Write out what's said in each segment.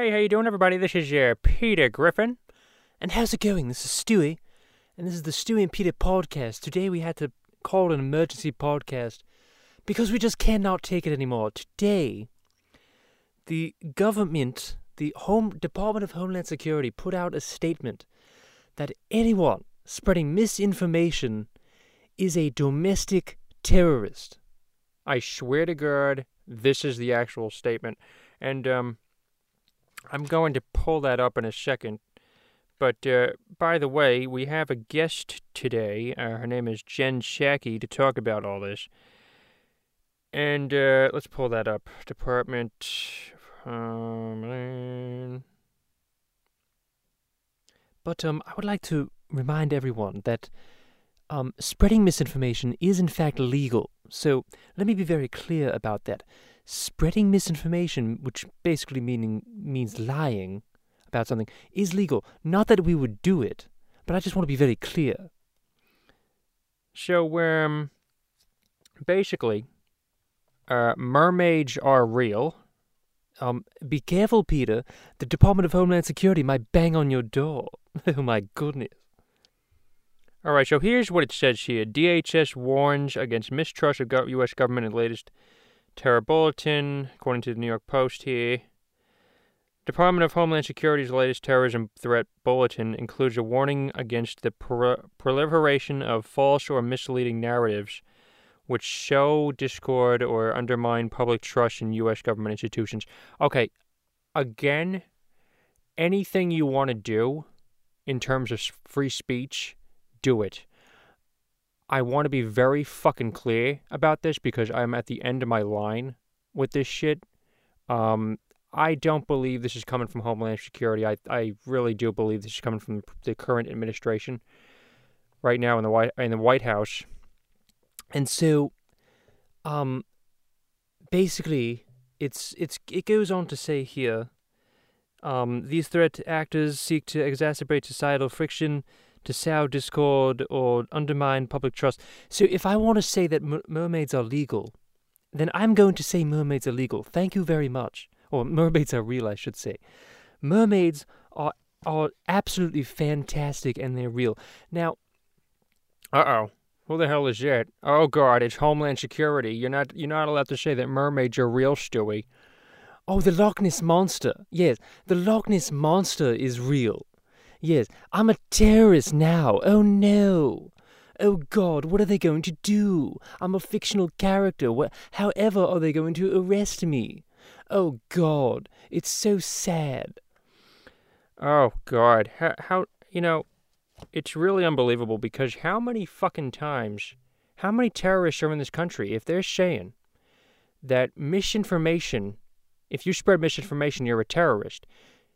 Hey, how you doing, everybody? This is your Peter Griffin. And how's it going? This is Stewie, and this is the Stewie and Peter podcast. Today we had to call an emergency podcast because we just cannot take it anymore. Today, the government, the Home Department of Homeland Security, put out a statement that anyone spreading misinformation is a domestic terrorist. I swear to God, this is the actual statement. And, um, I'm going to pull that up in a second. But, uh, by the way, we have a guest today. Uh, her name is Jen Psaki to talk about all this. And, uh, let's pull that up. Department. Um, But um, I would like to remind everyone that um, spreading misinformation is in fact legal. So let me be very clear about that. Spreading misinformation, which basically meaning means lying about something, is legal. Not that we would do it, but I just want to be very clear. So, um, basically, uh, mermaids are real. Um, be careful, Peter. The Department of Homeland Security might bang on your door. oh my goodness. All right, so here's what it says here. DHS warns against mistrust of U.S. government in latest terror bulletin, according to the New York Post here. Department of Homeland Security's latest terrorism threat bulletin includes a warning against the pro- proliferation of false or misleading narratives which sow discord or undermine public trust in U.S. government institutions. Okay, again, anything you want to do in terms of free speech, do it. I want to be very fucking clear about this because I'm at the end of my line with this shit. Um, I don't believe this is coming from Homeland Security. I I really do believe this is coming from the current administration right now in the White in the White House. And so, um, basically, it's it's it goes on to say here, um, these threat actors seek to exacerbate societal friction, to sow discord, or undermine public trust. So, if I want to say that mer- mermaids are legal, then I'm going to say mermaids are legal. Thank you very much. Or mermaids are real, I should say. Mermaids are are absolutely fantastic, and they're real. Now, Uh oh. Who the hell is that? Oh God, it's Homeland Security. You're not you're not allowed to say that mermaids are real, Stewie. Oh, the Loch Ness Monster. Yes, the Loch Ness Monster is real. Yes, I'm a terrorist now. Oh no. Oh God, what are they going to do? I'm a fictional character. What, however, are they going to arrest me? Oh God, it's so sad. Oh God, how, how you know? It's really unbelievable because how many fucking times, how many terrorists are in this country? If they're saying that misinformation, if you spread misinformation, you're a terrorist.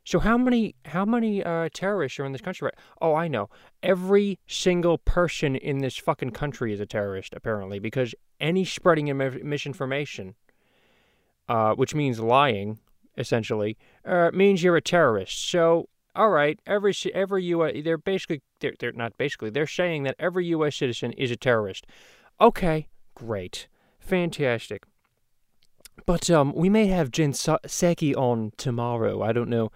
So how many how many uh, terrorists are in this country? Right? Oh, I know. Every single person in this fucking country is a terrorist, apparently, because any spreading of misinformation, uh, which means lying, essentially, uh, means you're a terrorist. So all right, every every U.S. They're basically they're they're not basically they're saying that every U.S. citizen is a terrorist. Okay, great, fantastic. But um, we may have Jen Psaki on tomorrow. I don't know,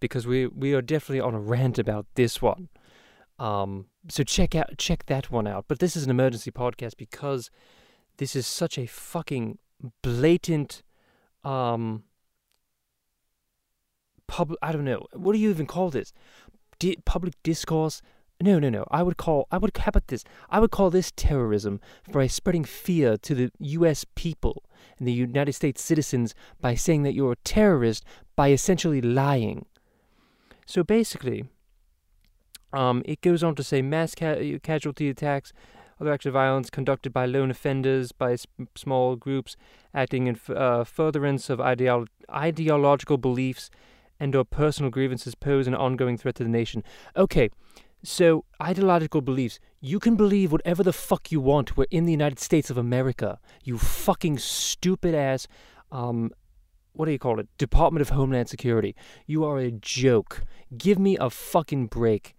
because we we are definitely on a rant about this one. Um, so check out check that one out. But this is an emergency podcast because this is such a fucking blatant, um, pub. I don't know. What do you even call this? Di- public discourse. No, no, no. I would call. I would. How about this? I would call this terrorism by spreading fear to the U.S. people and the United States citizens by saying that you're a terrorist by essentially lying. So basically, um, it goes on to say mass ca- casualty attacks, other acts of violence conducted by lone offenders, by s- small groups acting in f- uh, furtherance of ideolo- ideological beliefs and or personal grievances pose an ongoing threat to the nation. Okay, so ideological beliefs. You can believe whatever the fuck you want. We're in the United States of America. You fucking stupid ass. Um, what do you call it? Department of Homeland Security. You are a joke. Give me a fucking break.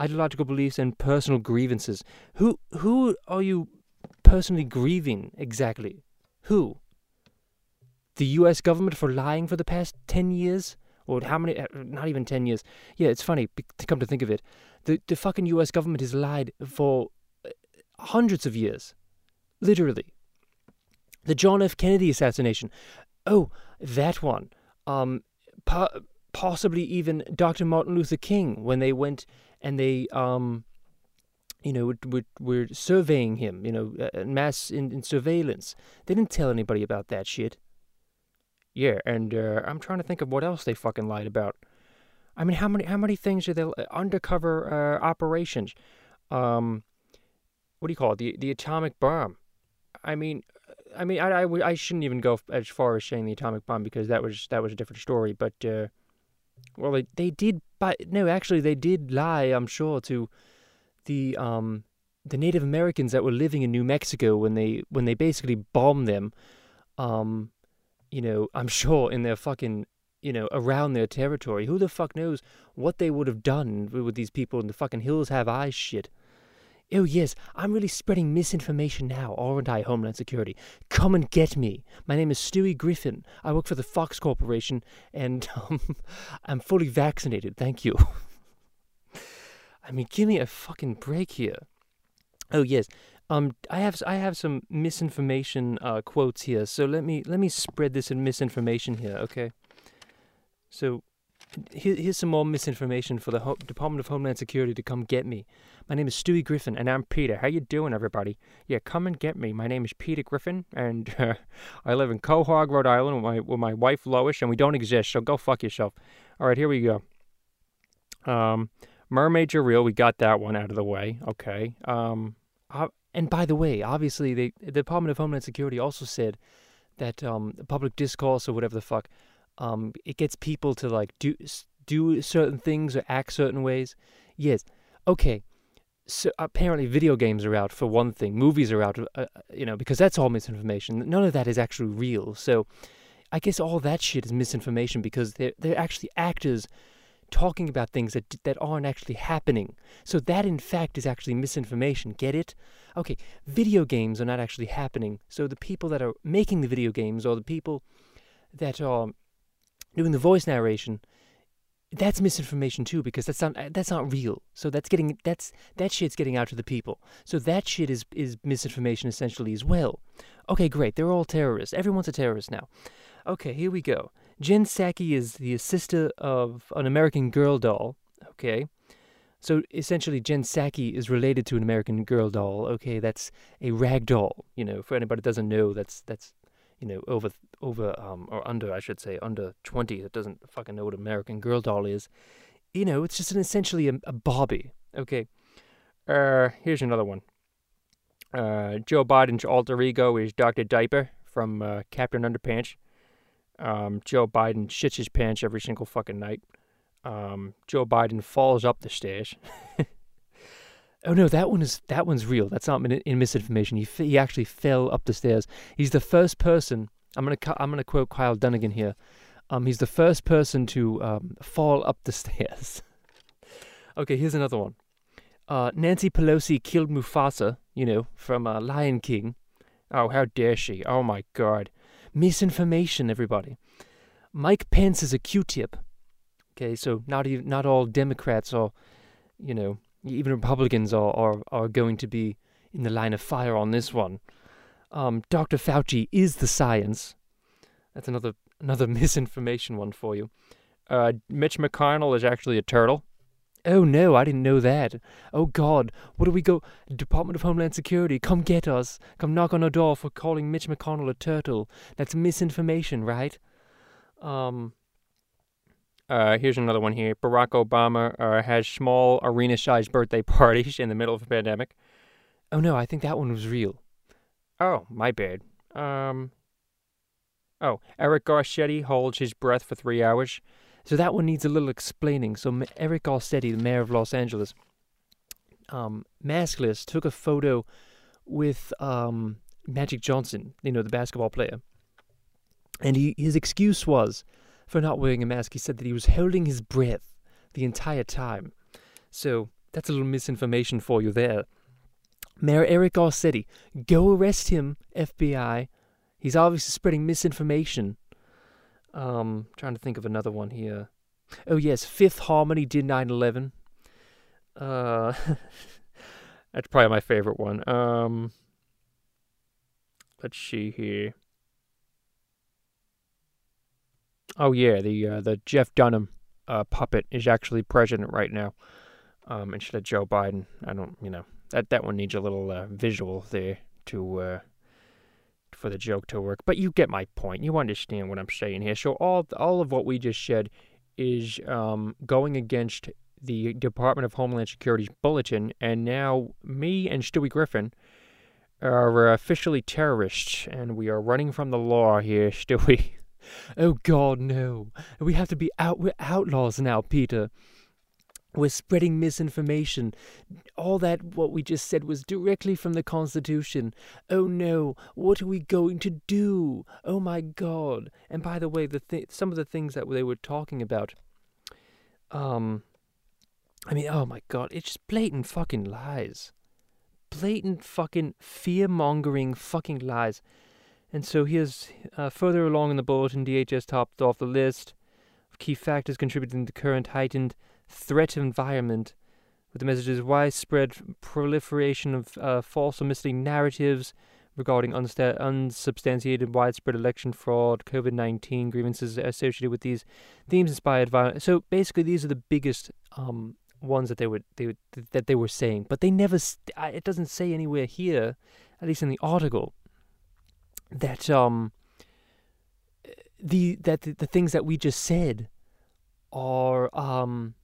Ideological beliefs and personal grievances. Who who are you personally grieving exactly? Who? The U.S. government for lying for the past ten years? or how many? uh, Not even ten years. Yeah, it's funny to come to think of it. The the fucking U.S. government has lied for uh, hundreds of years, literally. The John F. Kennedy assassination. Oh, that one. Um, po- possibly even Dr. Martin Luther King when they went and they um you know, were, were surveying him, you know, uh, mass in, in surveillance. They didn't tell anybody about that shit. Yeah, and uh, I'm trying to think of what else they fucking lied about. I mean, how many how many things are there? Uh, undercover uh, operations. Um, what do you call it? The the atomic bomb. I mean, I mean, I, I, I shouldn't even go as far as saying the atomic bomb because that was that was a different story. But uh, well, they they did, but no, actually, they did lie. I'm sure to the um the Native Americans that were living in New Mexico when they when they basically bombed them, um, you know, I'm sure in their fucking you know around their territory. Who the fuck knows what they would have done with these people in the fucking hills have eyes shit. Oh yes, I'm really spreading misinformation now, aren't I, Homeland Security? Come and get me. My name is Stewie Griffin. I work for the Fox Corporation, and um, I'm fully vaccinated. Thank you. I mean, give me a fucking break here. Oh yes, um, I have I have some misinformation uh, quotes here. So let me let me spread this in misinformation here. Okay. So here, here's some more misinformation for the Ho- Department of Homeland Security to come get me. My name is Stewie Griffin, and I'm Peter. How you doing, everybody? Yeah, come and get me. My name is Peter Griffin, and uh, I live in Quahog, Rhode Island, with my with my wife Lois, and we don't exist. So go fuck yourself. All right, here we go. Um, mermaids are real. We got that one out of the way. Okay. Um, uh, and by the way, obviously, they, the Department of Homeland Security also said that um, public discourse or whatever the fuck, um, it gets people to like do do certain things or act certain ways. Yes. Okay. So apparently, video games are out for one thing. Movies are out, uh, you know, because that's all misinformation. None of that is actually real. So, I guess all that shit is misinformation because they're they're actually actors talking about things that that aren't actually happening. So that in fact is actually misinformation. Get it? Okay, video games are not actually happening. So the people that are making the video games or the people that are doing the voice narration that's misinformation too because that's not that's not real. So that's getting that's that shit's getting out to the people. So that shit is is misinformation essentially as well. Okay, great. They're all terrorists. Everyone's a terrorist now. Okay, here we go. Jen Psaki is the sister of an American Girl doll. Okay. So essentially, Jen Psaki is related to an American Girl doll. Okay, that's a rag doll. You know, for anybody that doesn't know, that's that's you know over over um or under I should say under twenty that doesn't fucking know what American Girl doll is. You know, it's just an essentially a, a Barbie. Okay. Uh, here's another one. Uh, Joe Biden's alter ego is Dr. Diaper from uh, Captain Underpants. Um, Joe Biden shits his pants every single fucking night. Um, Joe Biden falls up the stairs. oh no, that one is that one's real. That's not in, in misinformation. He he actually fell up the stairs. He's the first person. I'm gonna I'm gonna quote Kyle Dunnigan here. Um, he's the first person to um, fall up the stairs. okay, here's another one. Uh, Nancy Pelosi killed Mufasa, you know, from uh, Lion King. Oh, how dare she! Oh my God, misinformation, everybody. Mike Pence is a Q-tip. Okay, so not even not all Democrats or, you know, even Republicans are are, are going to be in the line of fire on this one. Um, Dr. Fauci is the science. That's another another misinformation one for you. Uh, Mitch McConnell is actually a turtle. Oh no, I didn't know that. Oh God, what do we go? Department of Homeland Security, come get us. Come knock on our door for calling Mitch McConnell a turtle. That's misinformation, right? Um. Uh, here's another one here. Barack Obama uh, has small arena-sized birthday parties in the middle of a pandemic. Oh no, I think that one was real. Oh, my bad. Um. Oh, Eric Garcetti holds his breath for three hours. So that one needs a little explaining. So Eric Garcetti, the mayor of Los Angeles, um, maskless, took a photo with um, Magic Johnson, you know, the basketball player. And he, his excuse was for not wearing a mask. He said that he was holding his breath the entire time. So that's a little misinformation for you there. Mayor Eric Garcetti, go arrest him, FBI. He's obviously spreading misinformation. Um, trying to think of another one here. Oh yes, Fifth Harmony did 9/11. Uh, that's probably my favorite one. Um, let's see here. Oh yeah, the uh, the Jeff Dunham uh, puppet is actually president right now, um, instead of Joe Biden. I don't, you know, that that one needs a little uh, visual there to uh, for the joke to work. But you get my point. You understand what I'm saying here. So all all of what we just said is um, going against the Department of Homeland Security's bulletin, and now me and Stewie Griffin are officially terrorists, and we are running from the law here, Stewie. Oh God, no! We have to be out. We're outlaws now, Peter. We're spreading misinformation. All that what we just said was directly from the Constitution. Oh no, what are we going to do? Oh my God! And by the way, the th- some of the things that they were talking about. Um, I mean, oh my God, it's just blatant fucking lies. Blatant fucking fear mongering fucking lies. And so here's uh, further along in the bulletin, DHS topped off the list of key factors contributing to the current heightened threat environment with the messages widespread proliferation of uh, false or misleading narratives regarding unsta- unsubstantiated widespread election fraud, COVID 19 grievances associated with these themes inspired violence. So basically, these are the biggest um, ones that they were they that they were saying, but they never. St- it doesn't say anywhere here, at least in the article, that um the that the, the things that we just said are um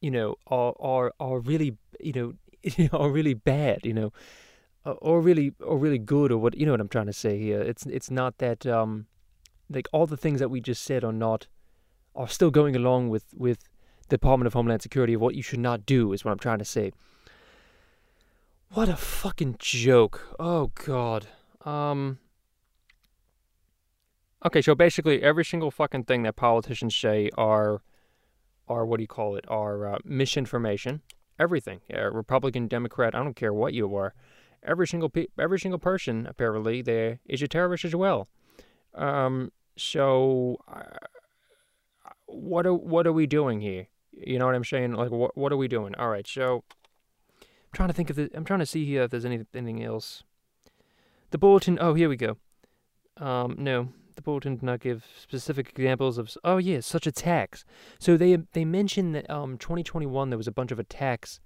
you know are are are really you know are really bad you know or really or really good or what you know what I'm trying to say here. It's it's not that um like all the things that we just said are not are still going along with with the Department of Homeland Security of what you should not do is what I'm trying to say. What a fucking joke. Oh god. Um. Okay, so basically, every single fucking thing that politicians say are, are what do you call it? Are uh, misinformation. Everything, Republican, Democrat, I don't care what you are. Every single pe- every single person apparently there is a terrorist as well. Um. So, uh, what are what are we doing here? You know what I'm saying? Like, what what are we doing? All right, so. I'm trying to think of the, I'm trying to see here if there's any, anything else. The bulletin. Oh, here we go. Um, no, the bulletin did not give specific examples of. Oh, yeah, such attacks. So they they mentioned that um 2021 there was a bunch of attacks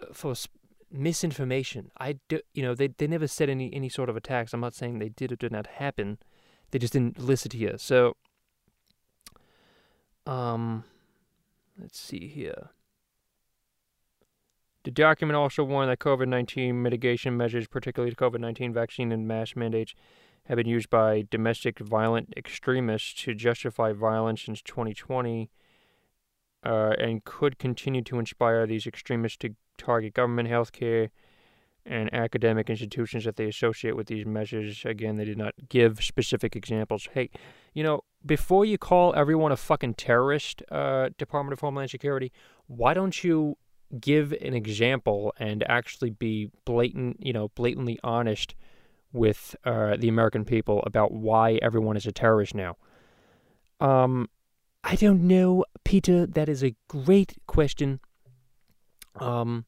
uh, for misinformation. I do, you know they they never said any any sort of attacks. I'm not saying they did or did not happen. They just didn't list it here. So um, let's see here. The document also warned that COVID 19 mitigation measures, particularly the COVID 19 vaccine and mask mandates, have been used by domestic violent extremists to justify violence since 2020 uh, and could continue to inspire these extremists to target government, healthcare, and academic institutions that they associate with these measures. Again, they did not give specific examples. Hey, you know, before you call everyone a fucking terrorist, uh, Department of Homeland Security, why don't you give an example and actually be blatant, you know, blatantly honest with uh, the American people about why everyone is a terrorist now. Um, I don't know, Peter. That is a great question. Um,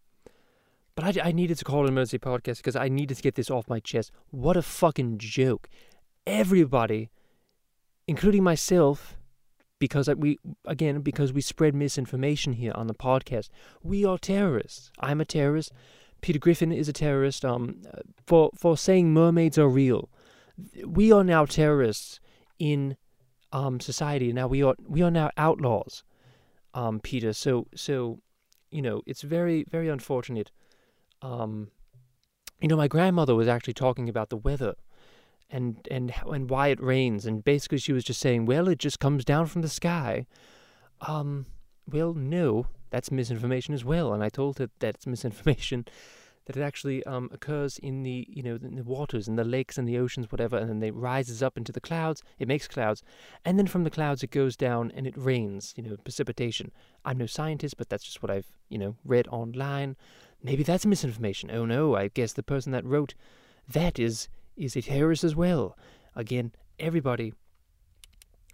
but I, I needed to call an emergency podcast because I needed to get this off my chest. What a fucking joke! Everybody, including myself, because we again because we spread misinformation here on the podcast. We are terrorists. I'm a terrorist. Peter Griffin is a terrorist. Um, for for saying mermaids are real, we are now terrorists in um society. Now we are we are now outlaws. Um, Peter. So so, you know, it's very very unfortunate. Um, you know, my grandmother was actually talking about the weather and and and why it rains and basically she was just saying well it just comes down from the sky um well no that's misinformation as well and i told her that it's misinformation that it actually um occurs in the you know in the waters and the lakes and the oceans whatever and then it rises up into the clouds it makes clouds and then from the clouds it goes down and it rains you know precipitation i'm no scientist but that's just what i've you know read online maybe that's misinformation oh no i guess the person that wrote that is is a terrorist as well. Again, everybody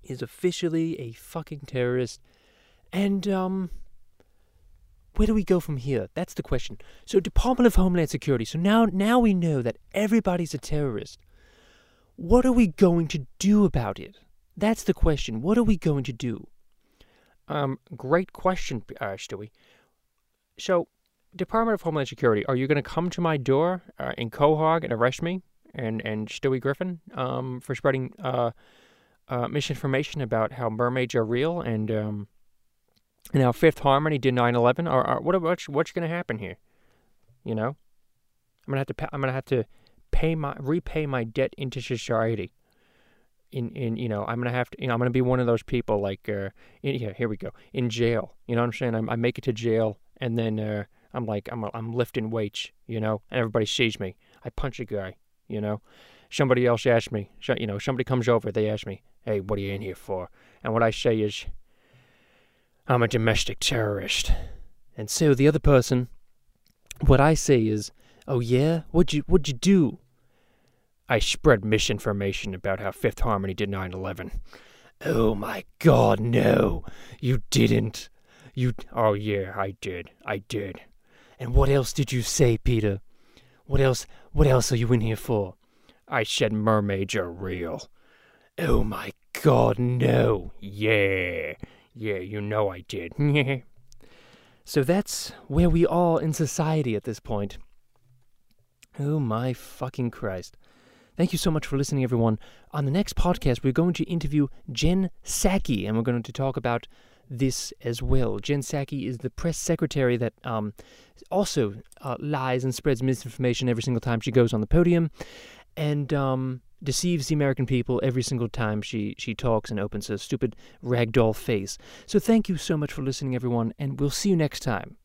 is officially a fucking terrorist. And, um, where do we go from here? That's the question. So, Department of Homeland Security. So now, now we know that everybody's a terrorist. What are we going to do about it? That's the question. What are we going to do? Um, great question, uh, Stewie. So, Department of Homeland Security, are you going to come to my door uh, in Quahog and arrest me and and Stewie Griffin um, for spreading uh, uh, misinformation about how mermaids are real and um, and how Fifth Harmony did 9/11? Or, or what what's what's going to happen here? You know, I'm gonna have to pay, I'm gonna have to pay my repay my debt into society. In in you know I'm gonna have to you know I'm gonna be one of those people like uh in, here here we go in jail. You know what I'm saying? I, I make it to jail and then uh, I'm like I'm I'm lifting weights. You know, and everybody sees me. I punch a guy. You know, somebody else asks me. You know, somebody comes over. They ask me, "Hey, what are you in here for?" And what I say is, I'm a domestic terrorist. And so the other person, what I say is, oh yeah, what'd you what'd you do? I spread misinformation about how Fifth Harmony did 9/11. Oh my God, no, you didn't. You? Oh yeah, I did. I did. And what else did you say, Peter? What else? What else are you in here for? I said mermaids are real. Oh my God, no. Yeah. Yeah, you know I did. so that's where we are in society at this point. Oh my fucking Christ. Thank you so much for listening, everyone. On the next podcast, we're going to interview Jen Psaki, and we're going to talk about this as well. Jen Psaki is the press secretary that um, also uh, lies and spreads misinformation every single time she goes on the podium. And um, deceives the American people every single time she, she talks and opens her stupid ragdoll face. So thank you so much for listening, everyone, and we'll see you next time.